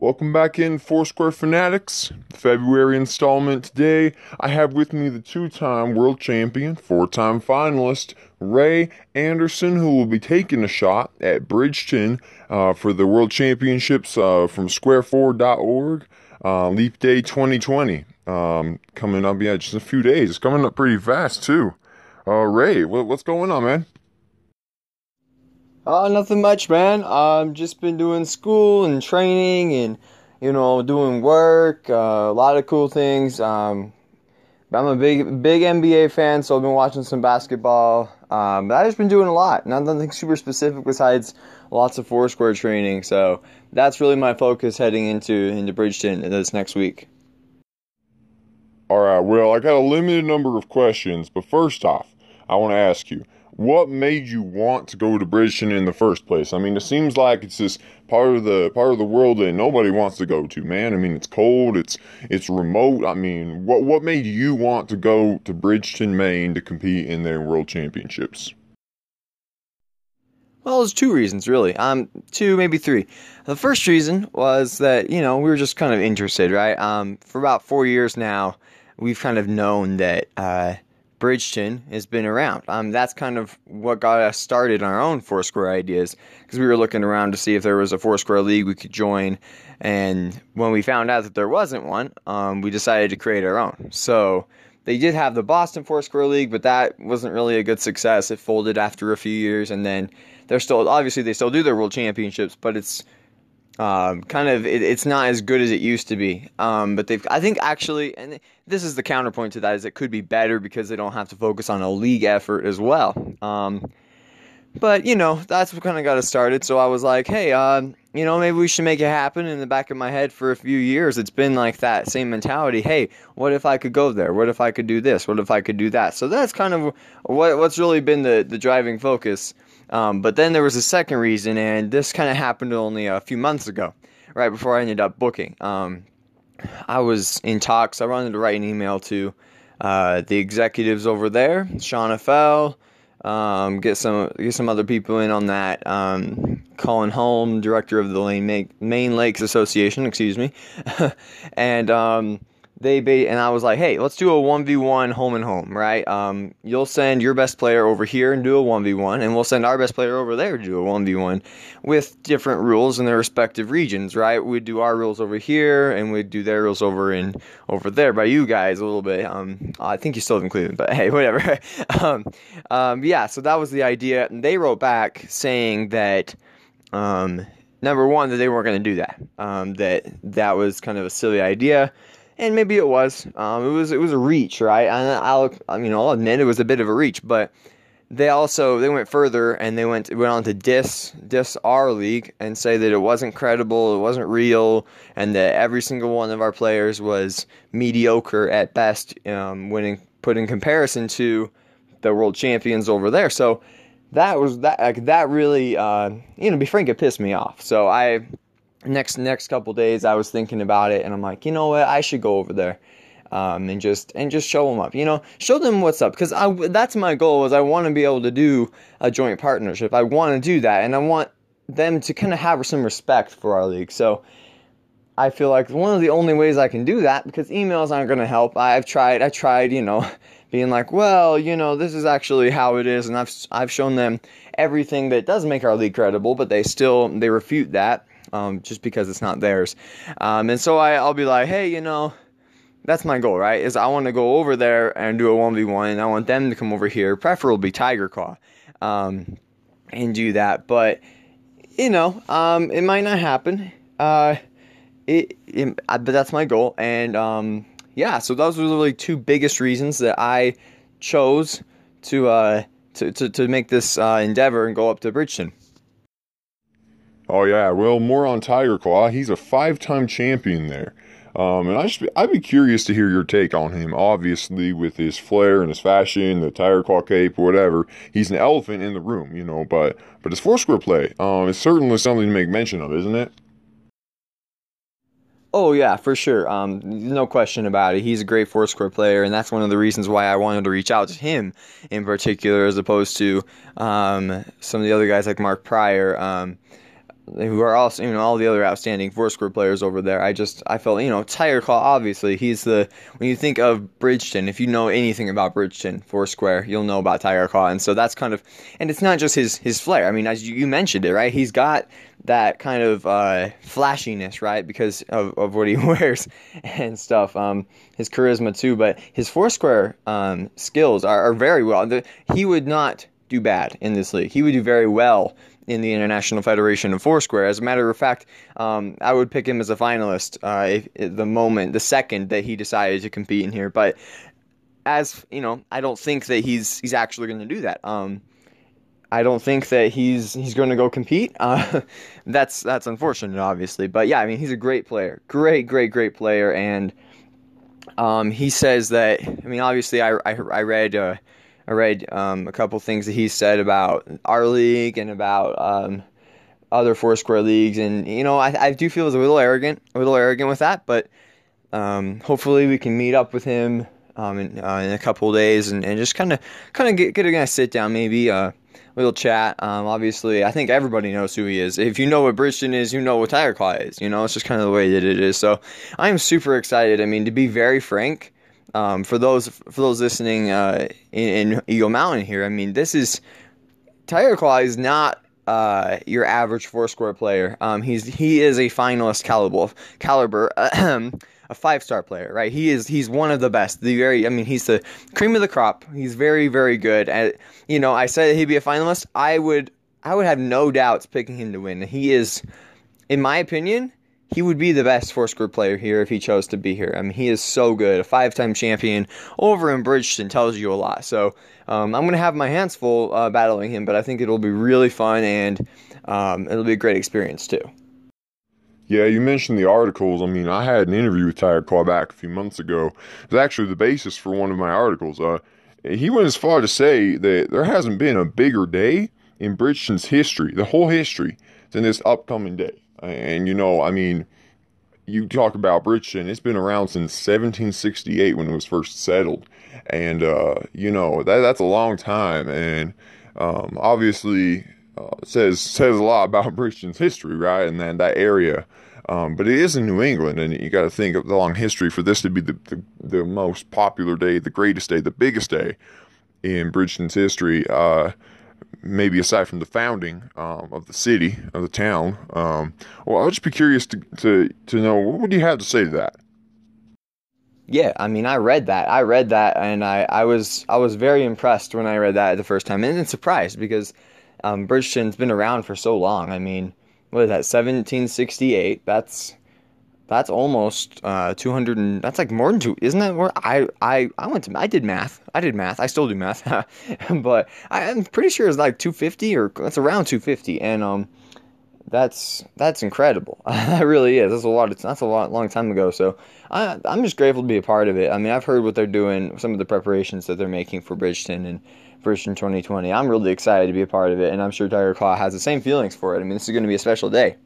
Welcome back in, Foursquare Fanatics. February installment today. I have with me the two time world champion, four time finalist, Ray Anderson, who will be taking a shot at Bridgton uh, for the world championships uh, from square4.org, uh, Leap Day 2020. Um, coming up, yeah, just a few days. It's coming up pretty fast, too. Uh, Ray, what, what's going on, man? Uh, nothing much, man. I've just been doing school and training and, you know, doing work, uh, a lot of cool things. Um, I'm a big, big NBA fan, so I've been watching some basketball. Um, but I've just been doing a lot. Not Nothing super specific besides lots of Foursquare training. So that's really my focus heading into, into Bridgton this next week. All right, well, I got a limited number of questions, but first off, I want to ask you what made you want to go to Bridgton in the first place? I mean, it seems like it's this part of the part of the world that nobody wants to go to, man. I mean, it's cold, it's it's remote. I mean, what what made you want to go to Bridgton, Maine to compete in their world championships? Well, there's two reasons really. Um, two maybe three. The first reason was that you know we were just kind of interested, right? Um, for about four years now, we've kind of known that uh Bridgton has been around. Um, that's kind of what got us started on our own Foursquare ideas because we were looking around to see if there was a Foursquare league we could join. And when we found out that there wasn't one, um, we decided to create our own. So they did have the Boston Foursquare League, but that wasn't really a good success. It folded after a few years, and then they're still obviously they still do their World Championships, but it's um, kind of it, it's not as good as it used to be. Um, but they've I think actually, and this is the counterpoint to that is it could be better because they don't have to focus on a league effort as well. Um, but you know that's what kind of got us started. So I was like, hey, uh, you know maybe we should make it happen. In the back of my head for a few years, it's been like that same mentality. Hey, what if I could go there? What if I could do this? What if I could do that? So that's kind of what what's really been the the driving focus. Um, but then there was a second reason, and this kind of happened only a few months ago, right before I ended up booking. Um, I was in talks. I wanted to write an email to uh, the executives over there, Sean Fell, um, get some get some other people in on that. Um, Colin Holme, director of the Maine, Lakes Association, excuse me, and um, they ba- and I was like, hey, let's do a one v one home and home, right? Um, you'll send your best player over here and do a one v one, and we'll send our best player over there to do a one v one with different rules in their respective regions, right? We'd do our rules over here, and we'd do their rules over in over there by you guys a little bit. Um, I think you still live in Cleveland, but hey, whatever. um, um, yeah, so that was the idea, and they wrote back saying that. Um, number one, that they weren't going to do that. Um, that that was kind of a silly idea and maybe it was. Um, it was it was a reach, right? And I'll I mean I'll admit it was a bit of a reach, but they also they went further and they went went on to diss diss our league and say that it wasn't credible, it wasn't real, and that every single one of our players was mediocre at best um, when in, put in comparison to the world champions over there. So that was that like, that really uh, you know be frank it pissed me off. So I next next couple days I was thinking about it and I'm like, you know what, I should go over there. Um, and just and just show them up, you know, show them what's up because I that's my goal is I want to be able to do a joint partnership. I want to do that, and I want them to kind of have some respect for our league. So I feel like one of the only ways I can do that because emails aren't going to help. I've tried, I tried, you know, being like, well, you know, this is actually how it is, and I've I've shown them everything that does make our league credible, but they still they refute that um, just because it's not theirs. Um, and so I, I'll be like, hey, you know, that's my goal, right? Is I want to go over there and do a 1v1, and I want them to come over here, preferably Tiger Claw, um, and do that. But, you know, um, it might not happen. Uh, it, it, but that's my goal. And, um, yeah, so those were really two biggest reasons that I chose to, uh, to, to, to make this uh, endeavor and go up to Bridgton. Oh yeah, well, more on Tiger Claw. He's a five-time champion there. Um, and I just, I'd be curious to hear your take on him. Obviously, with his flair and his fashion, the Tiger Claw cape, whatever, he's an elephant in the room, you know. But but his Foursquare play, um, is certainly something to make mention of, isn't it? Oh yeah, for sure. Um, no question about it. He's a great Foursquare player, and that's one of the reasons why I wanted to reach out to him in particular, as opposed to um, some of the other guys like Mark Pryor. Um, who are also you know all the other outstanding Foursquare players over there. I just I felt you know Tiger Claw obviously he's the when you think of Bridgton, if you know anything about Bridgton Foursquare, you'll know about Tiger Claw, and so that's kind of and it's not just his his flair. I mean, as you, you mentioned it, right? He's got that kind of uh, flashiness, right? Because of, of what he wears and stuff. Um, his charisma too, but his Foursquare um, skills are, are very well. The, he would not do bad in this league. He would do very well in the International Federation of Foursquare. As a matter of fact, um, I would pick him as a finalist uh, if, if the moment, the second that he decided to compete in here. But as you know, I don't think that he's he's actually going to do that. Um, I don't think that he's he's going to go compete. Uh, that's that's unfortunate, obviously. But yeah, I mean, he's a great player, great, great, great player, and um, he says that. I mean, obviously, I I, I read. Uh, I read um, a couple things that he said about our league and about um, other Foursquare leagues, and you know, I, I do feel a little arrogant, a little arrogant with that, but um, hopefully we can meet up with him um, in, uh, in a couple days and, and just kind of kind of get get a nice sit down, maybe uh, a little chat. Um, obviously, I think everybody knows who he is. If you know what Bridgton is, you know what Tiger Claw is. You know, it's just kind of the way that it is. So I am super excited. I mean, to be very frank. Um, for those for those listening uh, in, in, Eagle Mountain here, I mean, this is Tiger Claw is not uh, your average Foursquare player. Um, he's he is a finalist caliber caliber. a five star player, right? He is he's one of the best. The very I mean he's the cream of the crop. He's very very good. At you know I said he'd be a finalist. I would I would have no doubts picking him to win. He is, in my opinion, he would be the best Foursquare player here if he chose to be here. I mean, he is so good. A five time champion over in Bridgton tells you a lot. So um, I'm going to have my hands full uh, battling him, but I think it'll be really fun and um, it'll be a great experience too. Yeah, you mentioned the articles. I mean, I had an interview with Tiger Claw back a few months ago. It was actually the basis for one of my articles. Uh, he went as far to say that there hasn't been a bigger day in Bridgton's history, the whole history, than this upcoming day. And you know, I mean, you talk about Bridgton, it's been around since 1768 when it was first settled. And, uh, you know, that, that's a long time. And um, obviously, uh, says says a lot about Bridgton's history, right? And then that area. Um, but it is in New England, and you got to think of the long history for this to be the, the, the, most popular day, the greatest day, the biggest day in Bridgton's history. Uh, maybe aside from the founding um, of the city of the town. Um, well, I'll just be curious to, to to know what would you have to say to that. Yeah, I mean, I read that. I read that, and I, I was I was very impressed when I read that the first time, and then surprised because um, Bridgton's been around for so long. I mean, what is that? 1768. That's that's almost uh, 200 and that's like more than two isn't that more? I i i went to i did math. I did math. I still do math. But I, am pretty sure it's like 250 or that's around 250 and um that's that's incredible. That really is. That's a lot of, that's a lot long time ago. So i i'm just grateful to be a part of it. I mean i've heard what they're doing some of the preparations that they're making for bridgton and Bridgton 2020 i'm really excited to be a part of it. And i'm sure tiger claw has the same feelings for it. I mean this is going to be a special day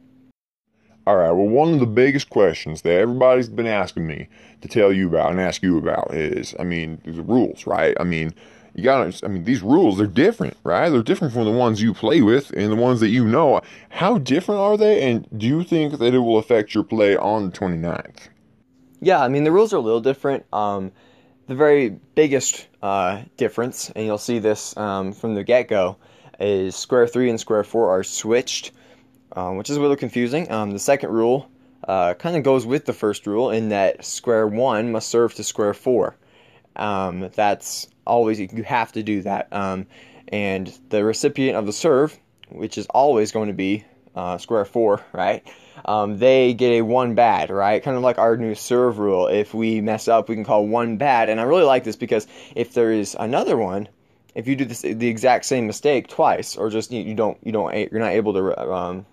all right, well, one of the biggest questions that everybody's been asking me to tell you about and ask you about is, I mean, the rules, right? I mean, you gotta, I mean, these rules, they're different, right? They're different from the ones you play with and the ones that you know. How different are they? And do you think that it will affect your play on the 29th? Yeah, I mean, the rules are a little different. Um, the very biggest uh, difference, and you'll see this um, from the get go, is square three and square four are switched um, which is a little confusing. Um, the second rule uh, kind of goes with the first rule in that square one must serve to square four. Um, that's always, you have to do that. Um, and the recipient of the serve, which is always going to be uh, square four, right? Um, they get a one bad, right? Kind of like our new serve rule. If we mess up, we can call one bad. And I really like this because if there is another one, if you do this, the exact same mistake twice, or just you, you don't you don't you're not able to um,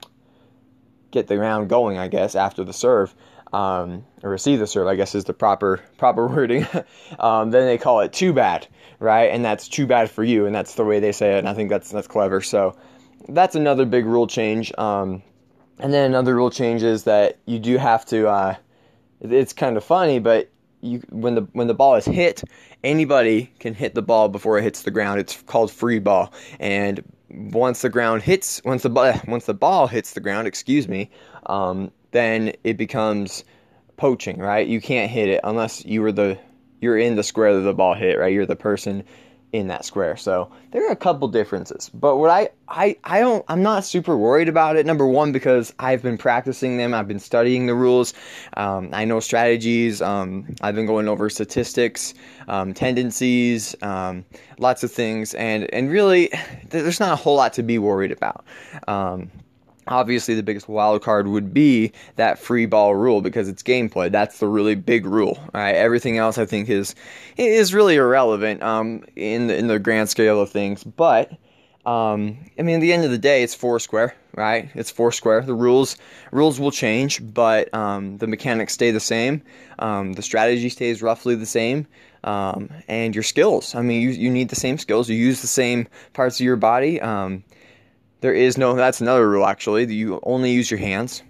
get the round going, I guess, after the serve, um, or receive the serve, I guess is the proper proper wording. um, then they call it too bad, right? And that's too bad for you, and that's the way they say it. And I think that's that's clever. So that's another big rule change. Um, and then another rule change is that you do have to. Uh, it's kind of funny, but you when the when the ball is hit, anybody can hit the ball before it hits the ground. It's called free ball, and once the ground hits, once the ball, once the ball hits the ground, excuse me, um, then it becomes poaching, right? You can't hit it unless you were the you're in the square that the ball hit, right? You're the person in that square. So there are a couple differences. But what I I I don't I'm not super worried about it. Number one because I've been practicing them. I've been studying the rules. Um, I know strategies. Um, I've been going over statistics, um, tendencies, um, lots of things, and and really there's not a whole lot to be worried about. Obviously the biggest wild card would be that free ball rule because it's gameplay. That's the really big rule. Right? Everything else I think is is really irrelevant um, in the, in the grand scale of things. But um, I mean, at the end of the day, it's four square right? It's four square The rules rules will change, but um, the mechanics stay the same. Um, the strategy stays roughly the same. Um, and your skills. I mean, you, you need the same skills. You use the same parts of your body. Um, there is no, that's another rule actually. You only use your hands.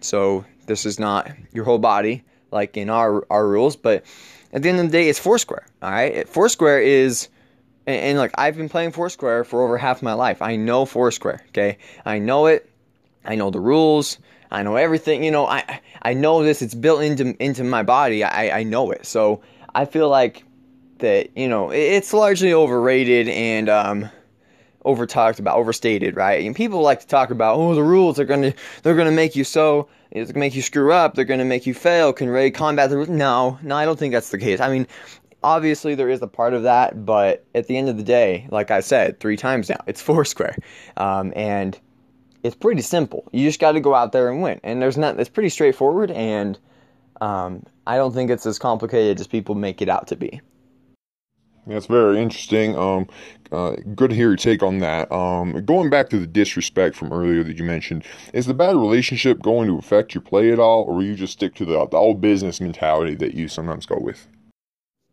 So this is not your whole body like in our, our rules. But at the end of the day, it's Foursquare. All right. Foursquare is, and, and like I've been playing Foursquare for over half my life. I know Foursquare. Okay. I know it. I know the rules. I know everything. You know, I I know this. It's built into into my body. I I know it. So I feel like that. You know, it's largely overrated and um over talked about, overstated, right? And people like to talk about, oh, the rules are gonna they're gonna make you so it's gonna make you screw up, they're gonna make you fail. Can Ray combat the rules? No, no, I don't think that's the case. I mean, obviously there is a part of that, but at the end of the day, like I said three times now, it's Foursquare, um, and it's pretty simple. You just got to go out there and win, and there's not. It's pretty straightforward, and um, I don't think it's as complicated as people make it out to be. That's very interesting. Um, uh, good to hear your take on that. Um, going back to the disrespect from earlier that you mentioned, is the bad relationship going to affect your play at all, or will you just stick to the, the old business mentality that you sometimes go with?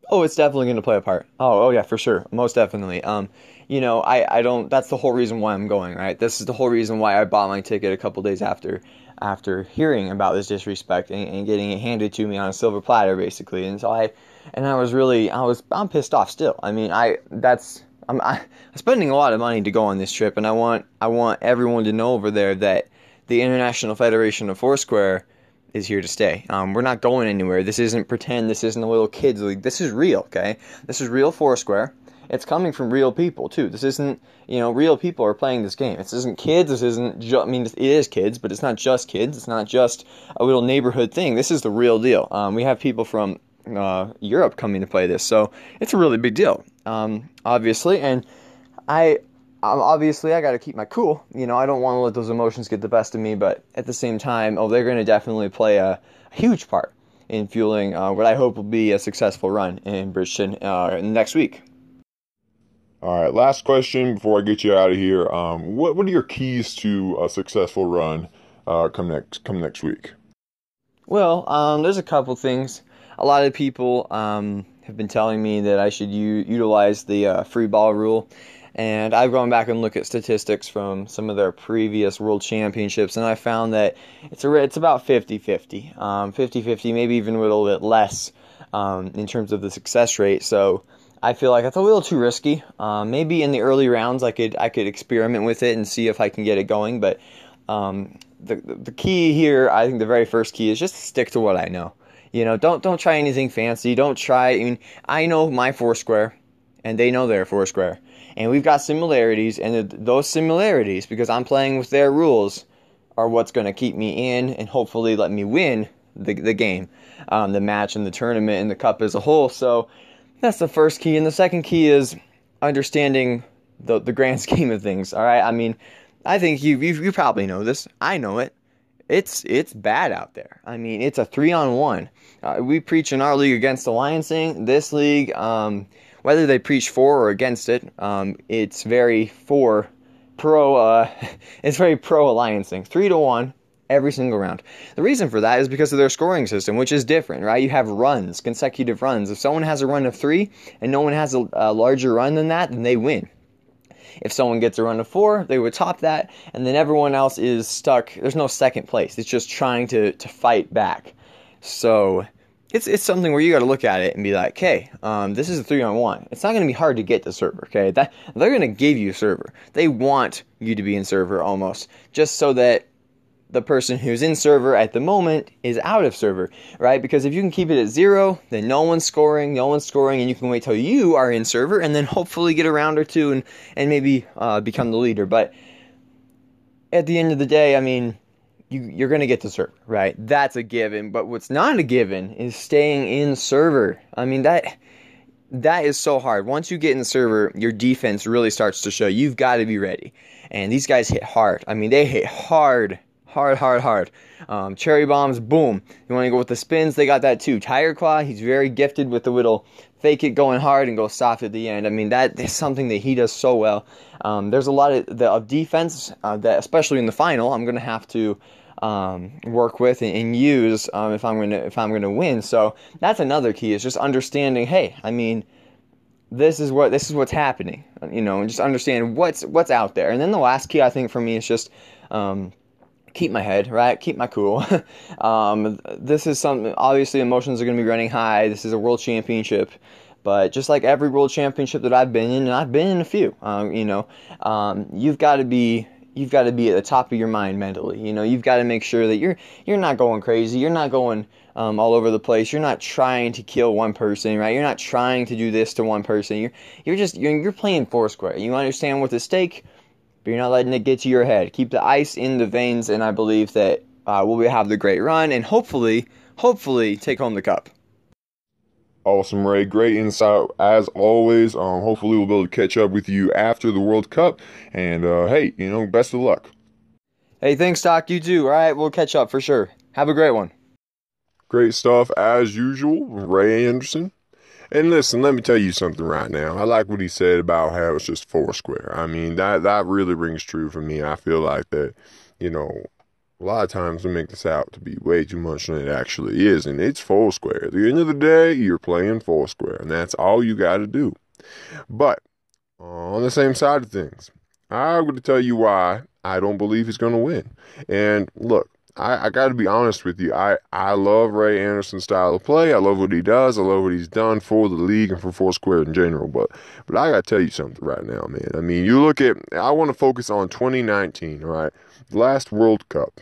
Oh, it's definitely going to play a part. Oh, oh yeah, for sure, most definitely. Um, you know, I, I don't. That's the whole reason why I'm going. Right. This is the whole reason why I bought my ticket a couple days after after hearing about this disrespect and, and getting it handed to me on a silver platter, basically. And so I and I was really I was I'm pissed off still. I mean, I that's I'm I, am spending a lot of money to go on this trip, and I want I want everyone to know over there that the International Federation of Foursquare is here to stay. Um, we're not going anywhere. This isn't pretend. This isn't a little kids league. This is real. Okay, this is real Foursquare. It's coming from real people too. This isn't you know real people are playing this game. This isn't kids. This isn't ju- I mean it is kids, but it's not just kids. It's not just a little neighborhood thing. This is the real deal. Um, we have people from uh, Europe coming to play this. So it's a really big deal, um, obviously. And I, obviously, I got to keep my cool. You know, I don't want to let those emotions get the best of me. But at the same time, oh, they're going to definitely play a, a, huge part in fueling uh, what I hope will be a successful run in Bridgton uh, next week. All right, last question before I get you out of here. Um, what what are your keys to a successful run uh, come next come next week? Well, um, there's a couple things a lot of people um, have been telling me that I should u- utilize the uh, free ball rule. And I've gone back and looked at statistics from some of their previous world championships, and I found that it's a, it's about 50 50. Um, 50 50, maybe even a little bit less um, in terms of the success rate. So I feel like it's a little too risky. Um, maybe in the early rounds, I could I could experiment with it and see if I can get it going. But um, the the key here, I think the very first key is just stick to what I know. You know, don't don't try anything fancy. Don't try. I mean, I know my Foursquare, and they know their Foursquare, and we've got similarities. And those similarities, because I'm playing with their rules, are what's going to keep me in and hopefully let me win the the game, um, the match, and the tournament, and the cup as a whole. So that's the first key, and the second key is understanding the the grand scheme of things. All right, I mean, I think you you, you probably know this. I know it it's it's bad out there. I mean, it's a three on one. Uh, we preach in our league against alliancing. This league, um, whether they preach for or against it, um, it's very for pro. Uh, it's very pro alliancing. Three to one every single round. The reason for that is because of their scoring system, which is different, right? You have runs, consecutive runs. If someone has a run of three and no one has a, a larger run than that, then they win. If someone gets a run of four, they would top that, and then everyone else is stuck. There's no second place. It's just trying to, to fight back. So it's it's something where you got to look at it and be like, hey, um, this is a three on one. It's not going to be hard to get the server. Okay, that they're going to give you server. They want you to be in server almost, just so that the person who's in server at the moment is out of server, right? Because if you can keep it at zero, then no one's scoring, no one's scoring, and you can wait till you are in server and then hopefully get a round or two and, and maybe uh, become the leader. But at the end of the day, I mean, you, you're going to get to server, right? That's a given. But what's not a given is staying in server. I mean, that that is so hard. Once you get in server, your defense really starts to show. You've got to be ready. And these guys hit hard. I mean, they hit hard hard, hard, hard. Um, cherry bombs, boom. You want to go with the spins? They got that too. Tiger Claw, he's very gifted with the little fake it going hard and go soft at the end. I mean, that is something that he does so well. Um, there's a lot of, the, of defense uh, that, especially in the final, I'm going to have to um, work with and, and use um, if I'm to if I'm to win. So that's another key is just understanding. Hey, I mean this is what this is what's happening you know and just understand what's what's out there and then the last key i think for me is just um, keep my head right? Keep my cool. Um, this is something obviously emotions are going to be running high. This is a world championship but just like every world championship that i've been in and i've been in a few um, you know um, you've got to be you've got to be at the top of your mind mentally. You know you've got to make sure that you're you're not going crazy. You're not going um, all over the place. You're not trying to kill one person right? You're not trying to do this to one person. You're you're just you're, you're playing foursquare. You understand what's at stake but you're not letting it get to your head. Keep the ice in the veins, and I believe that uh, we'll have the great run and hopefully, hopefully take home the cup. Awesome, Ray. Great insight as always. Um, hopefully, we'll be able to catch up with you after the World Cup. And uh, hey, you know, best of luck. Hey, thanks, Doc. You too. All right, we'll catch up for sure. Have a great one. Great stuff as usual, Ray Anderson. And listen, let me tell you something right now. I like what he said about how it's just Foursquare. I mean, that that really rings true for me. I feel like that, you know, a lot of times we make this out to be way too much than it actually is, and it's Foursquare. At the end of the day, you're playing Foursquare, and that's all you got to do. But uh, on the same side of things, I'm going to tell you why I don't believe he's going to win. And look, I, I got to be honest with you. I, I love Ray Anderson's style of play. I love what he does. I love what he's done for the league and for Foursquare in general. But but I got to tell you something right now, man. I mean, you look at. I want to focus on 2019. Right, last World Cup.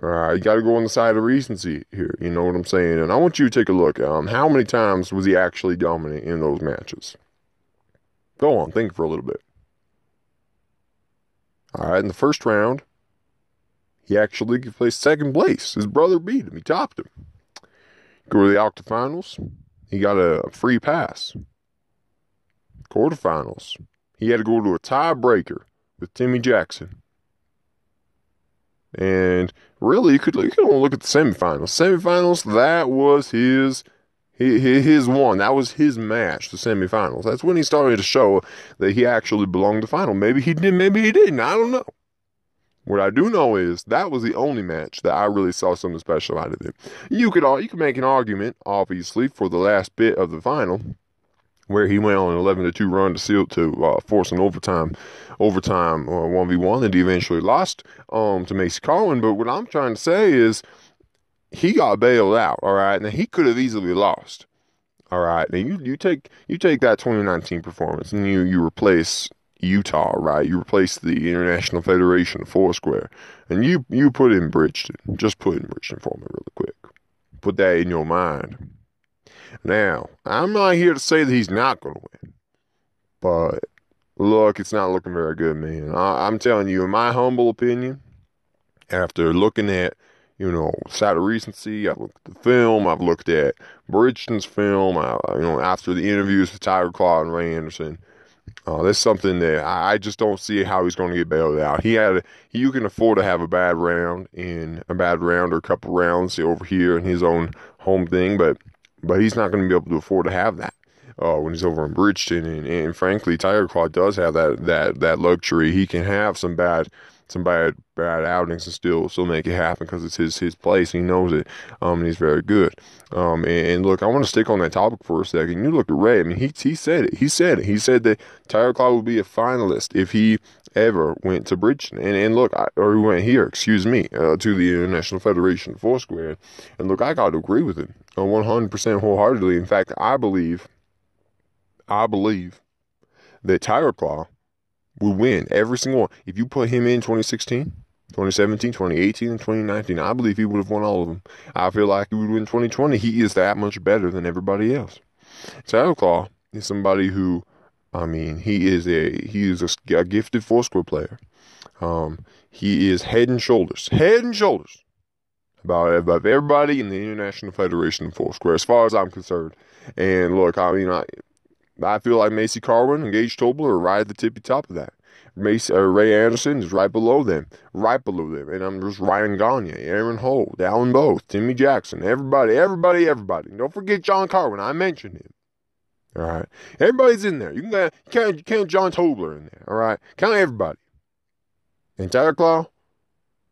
All right, you got to go on the side of recency here. You know what I'm saying? And I want you to take a look. Um, how many times was he actually dominant in those matches? Go on, think for a little bit. All right, in the first round, he actually placed second place. His brother beat him. He topped him. Go to the octafinals. He got a free pass. Quarterfinals. He had to go to a tiebreaker with Timmy Jackson. And really, you could you could only look at the semifinals. Semifinals, that was his his one. That was his match, the semifinals. That's when he started to show that he actually belonged to the final. Maybe he did, maybe he didn't. I don't know. What I do know is that was the only match that I really saw something special out of it. You could all you could make an argument, obviously, for the last bit of the final, where he went on an 11 to 2 run to seal to uh, force an overtime overtime 1v1 uh, and he eventually lost um, to Macy Carwin. But what I'm trying to say is he got bailed out, all right? Now he could have easily lost. All right. Now you, you take you take that 2019 performance and you you replace Utah, right? You replace the International Federation of Foursquare, and you you put in Bridgton. Just put in Bridgton for me, really quick. Put that in your mind. Now, I'm not here to say that he's not going to win, but look, it's not looking very good, man. I, I'm telling you, in my humble opinion, after looking at you know, side of recency. I've looked at the film. I've looked at Bridgton's film. I, you know, after the interviews with Tiger Claw and Ray Anderson, uh, that's something that I, I just don't see how he's going to get bailed out. He had, a, you can afford to have a bad round in a bad round or a couple rounds over here in his own home thing, but but he's not going to be able to afford to have that uh, when he's over in Bridgton. And, and frankly, Tiger Claw does have that that that luxury. He can have some bad some bad bad outings and still still make it happen because it's his his place. and He knows it, um, and he's very good. Um, and, and look, I want to stick on that topic for a second. You look at Ray. I mean, he he said it. He said it. He said that Tiger Claw would be a finalist if he ever went to Bridgton. And and look, I, or he went here, excuse me, uh, to the International Federation of Foursquare. And look, I got to agree with him. 100% wholeheartedly. In fact, I believe, I believe that Tiger Claw will win every single one. If you put him in 2016, 2017, 2018, and 2019, I believe he would have won all of them. I feel like he would win 2020. He is that much better than everybody else. Tiger Claw is somebody who, I mean, he is a he is a, a gifted Foursquare player. Um, he is head and shoulders, head and shoulders about above everybody in the International Federation of Foursquare, as far as I'm concerned. And look, I mean, I I feel like Macy Carwin and Gage Tobler are right at the tippy top of that. Uh, Ray Anderson is right below them, right below them. And I'm just Ryan Gagne, Aaron Holt, Alan Both, Timmy Jackson, everybody, everybody, everybody. Don't forget John Carwin. I mentioned him. All right. Everybody's in there. You can count, count John Tobler in there. All right. Count everybody. And Tiger Claw,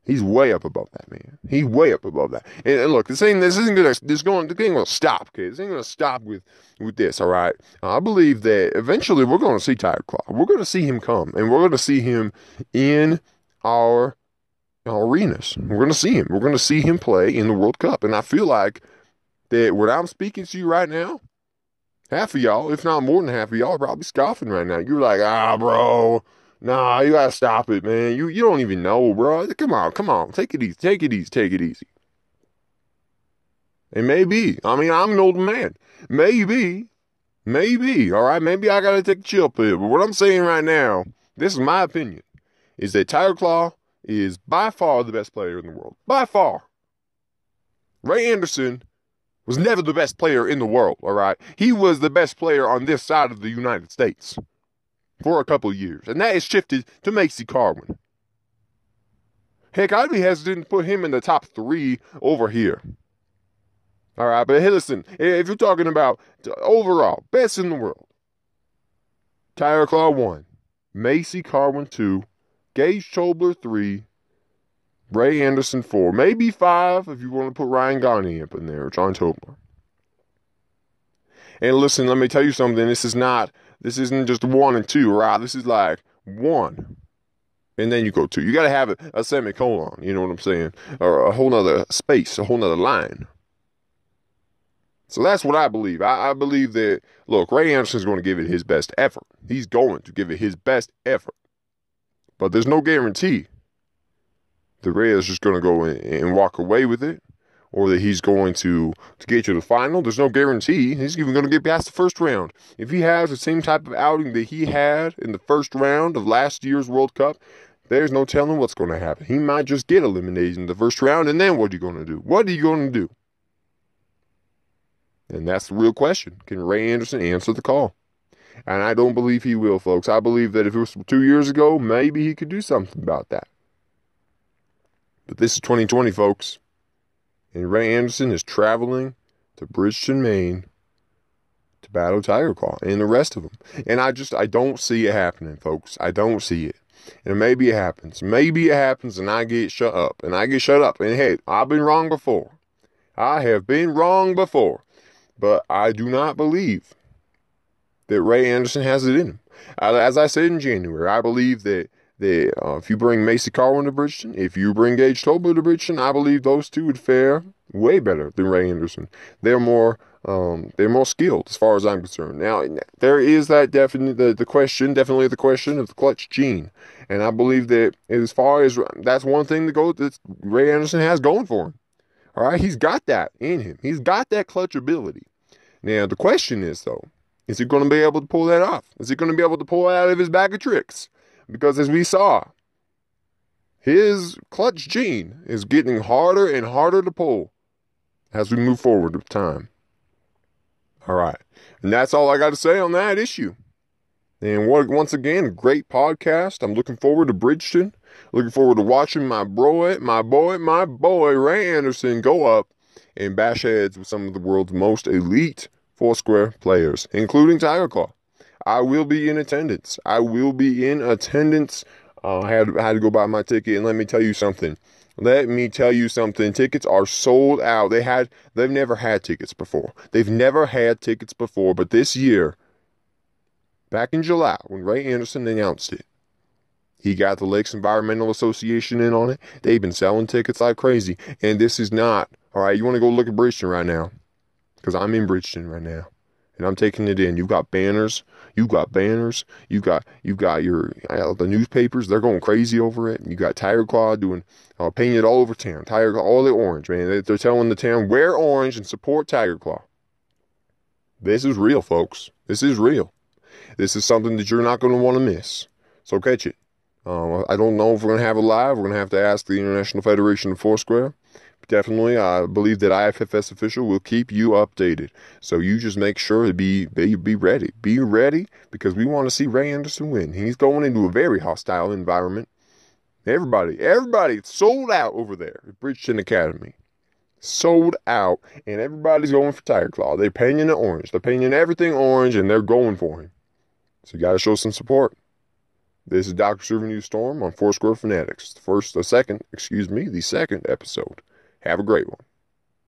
he's way up above that, man. He's way up above that. And, and look, this ain't this isn't gonna this going this ain't gonna stop, kids. This ain't gonna stop with with this, all right. I believe that eventually we're gonna see Tiger Claw. We're gonna see him come, and we're gonna see him in our, our arenas. We're gonna see him. We're gonna see him play in the World Cup. And I feel like that when I'm speaking to you right now, half of y'all, if not more than half of y'all, are probably scoffing right now. You're like, ah, bro, nah, you gotta stop it, man. You you don't even know, bro. Come on, come on, take it easy, take it easy, take it easy. And maybe, I mean, I'm an old man. Maybe, maybe, all right, maybe I gotta take a chill pill. But what I'm saying right now, this is my opinion, is that Tiger Claw is by far the best player in the world. By far. Ray Anderson was never the best player in the world, all right? He was the best player on this side of the United States for a couple years, and that has shifted to Macy Carwin. Heck, I'd be hesitant to put him in the top three over here. All right, but hey, listen, if you're talking about overall best in the world, Tiger Claw one, Macy Carwin two, Gage Tobler three, Ray Anderson four, maybe five if you want to put Ryan Gagne up in there, John Tobler. And listen, let me tell you something. This is not. This isn't just one and two, right? This is like one, and then you go two. You got to have a, a semicolon. You know what I'm saying? Or a whole nother space, a whole nother line. So that's what I believe. I, I believe that, look, Ray Anderson's going to give it his best effort. He's going to give it his best effort. But there's no guarantee that Ray is just going to go and walk away with it or that he's going to, to get to the final. There's no guarantee he's even going to get past the first round. If he has the same type of outing that he had in the first round of last year's World Cup, there's no telling what's going to happen. He might just get eliminated in the first round, and then what are you going to do? What are you going to do? And that's the real question. Can Ray Anderson answer the call? And I don't believe he will, folks. I believe that if it was two years ago, maybe he could do something about that. But this is 2020, folks. And Ray Anderson is traveling to Bridgton, Maine to battle Tiger Claw and the rest of them. And I just, I don't see it happening, folks. I don't see it. And maybe it happens. Maybe it happens and I get shut up. And I get shut up. And hey, I've been wrong before. I have been wrong before. But I do not believe that Ray Anderson has it in him. As I said in January, I believe that that uh, if you bring Macy Carwin to Bridgton, if you bring Gage Tobler to Bridgton, I believe those two would fare way better than Ray Anderson. They're more um, they're more skilled as far as I'm concerned. Now there is that definite the, the question, definitely the question of the clutch gene, and I believe that as far as that's one thing to go that Ray Anderson has going for him. All right, he's got that in him. He's got that clutch ability. Now, the question is, though, is he going to be able to pull that off? Is he going to be able to pull out of his bag of tricks? Because as we saw, his clutch gene is getting harder and harder to pull as we move forward with time. All right. And that's all I got to say on that issue. And once again, great podcast. I'm looking forward to Bridgton. Looking forward to watching my boy, my boy, my boy Ray Anderson go up and bash heads with some of the world's most elite Foursquare players, including Tiger Claw. I will be in attendance. I will be in attendance. Uh, I had, I had to go buy my ticket, and let me tell you something. Let me tell you something. Tickets are sold out. They had they've never had tickets before. They've never had tickets before, but this year back in July when Ray Anderson announced it. He got the Lakes Environmental Association in on it. They've been selling tickets like crazy. And this is not, all right, you want to go look at Bridgton right now. because I'm in Bridgton right now and I'm taking it in. You've got banners, You've got banners, you got you've got your uh, the newspapers. They're going crazy over it. You got Tiger Claw doing uh, painting it all over town. Tiger Claw, all the orange, man. They, they're telling the town wear orange and support Tiger Claw. This is real, folks. This is real. This is something that you're not going to want to miss. So catch it. Um, I don't know if we're going to have it live. We're going to have to ask the International Federation of Foursquare definitely I believe that IFFS official will keep you updated. So you just make sure to be be, ready. Be ready because we want to see Ray Anderson win. He's going into a very hostile environment. Everybody, everybody, sold out over there at Bridgton Academy. Sold out, and everybody's going for Tiger Claw. They're painting it orange. They're painting everything orange, and they're going for him. So you got to show some support. This is Dr. You Storm on Foursquare Fanatics. The first, the second, excuse me, the second episode. Have a great one.